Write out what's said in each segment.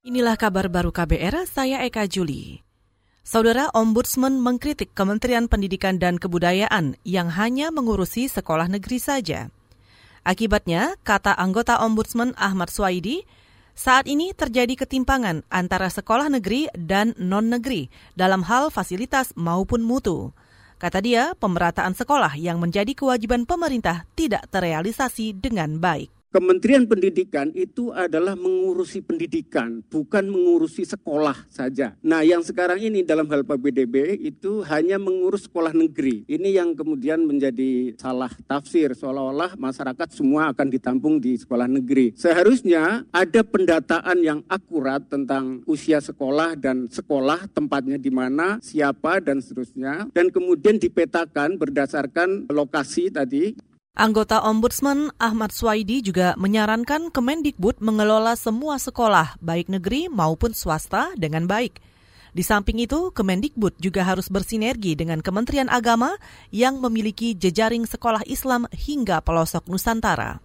Inilah kabar baru KBR, saya Eka Juli. Saudara Ombudsman mengkritik Kementerian Pendidikan dan Kebudayaan yang hanya mengurusi sekolah negeri saja. Akibatnya, kata anggota Ombudsman Ahmad Swaidi, saat ini terjadi ketimpangan antara sekolah negeri dan non-negeri dalam hal fasilitas maupun mutu. Kata dia, pemerataan sekolah yang menjadi kewajiban pemerintah tidak terrealisasi dengan baik. Kementerian Pendidikan itu adalah mengurusi pendidikan, bukan mengurusi sekolah saja. Nah, yang sekarang ini dalam hal PBDB itu hanya mengurus sekolah negeri. Ini yang kemudian menjadi salah tafsir, seolah-olah masyarakat semua akan ditampung di sekolah negeri. Seharusnya ada pendataan yang akurat tentang usia sekolah dan sekolah, tempatnya di mana, siapa, dan seterusnya. Dan kemudian dipetakan berdasarkan lokasi tadi, Anggota Ombudsman Ahmad Swaidi juga menyarankan Kemendikbud mengelola semua sekolah, baik negeri maupun swasta, dengan baik. Di samping itu, Kemendikbud juga harus bersinergi dengan Kementerian Agama yang memiliki jejaring sekolah Islam hingga pelosok Nusantara.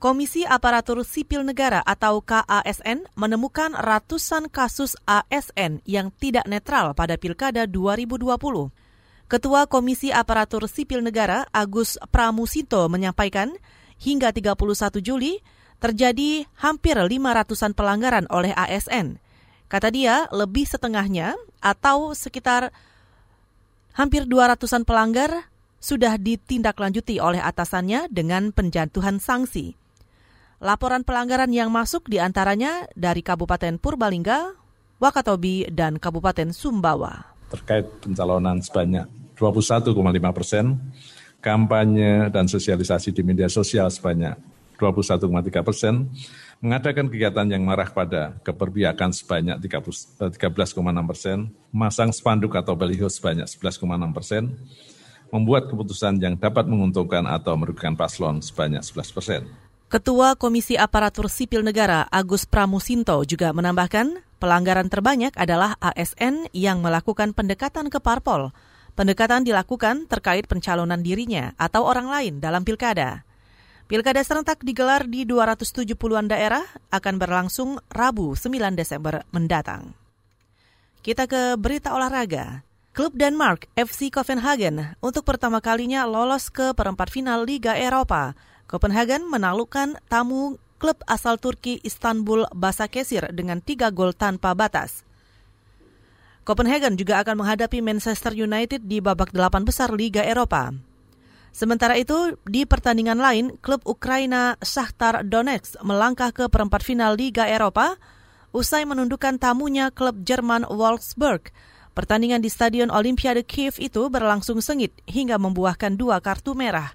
Komisi Aparatur Sipil Negara atau KASN menemukan ratusan kasus ASN yang tidak netral pada Pilkada 2020. Ketua Komisi Aparatur Sipil Negara Agus Pramusito menyampaikan hingga 31 Juli terjadi hampir 500-an pelanggaran oleh ASN. Kata dia, lebih setengahnya atau sekitar hampir 200-an pelanggar sudah ditindaklanjuti oleh atasannya dengan penjatuhan sanksi. Laporan pelanggaran yang masuk di antaranya dari Kabupaten Purbalingga, Wakatobi, dan Kabupaten Sumbawa terkait pencalonan sebanyak 21,5 persen, kampanye dan sosialisasi di media sosial sebanyak 21,3 persen, mengadakan kegiatan yang marah pada keperbiakan sebanyak 13,6 eh, persen, masang spanduk atau baliho sebanyak 11,6 persen, membuat keputusan yang dapat menguntungkan atau merugikan paslon sebanyak 11 persen. Ketua Komisi Aparatur Sipil Negara Agus Pramusinto juga menambahkan pelanggaran terbanyak adalah ASN yang melakukan pendekatan ke parpol. Pendekatan dilakukan terkait pencalonan dirinya atau orang lain dalam pilkada. Pilkada serentak digelar di 270-an daerah akan berlangsung Rabu 9 Desember mendatang. Kita ke berita olahraga. Klub Denmark FC Copenhagen untuk pertama kalinya lolos ke perempat final Liga Eropa Copenhagen menaklukkan tamu klub asal Turki Istanbul Basakesir dengan tiga gol tanpa batas. Copenhagen juga akan menghadapi Manchester United di babak delapan besar Liga Eropa. Sementara itu, di pertandingan lain, klub Ukraina Shakhtar Donetsk melangkah ke perempat final Liga Eropa usai menundukkan tamunya klub Jerman Wolfsburg. Pertandingan di Stadion Olimpiade Kiev itu berlangsung sengit hingga membuahkan dua kartu merah.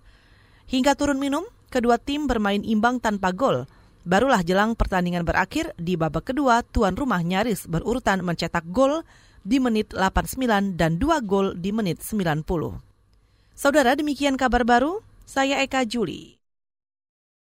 Hingga turun minum, kedua tim bermain imbang tanpa gol. Barulah jelang pertandingan berakhir di babak kedua tuan rumah nyaris berurutan mencetak gol di menit 89 dan dua gol di menit 90. Saudara demikian kabar baru, saya Eka Juli.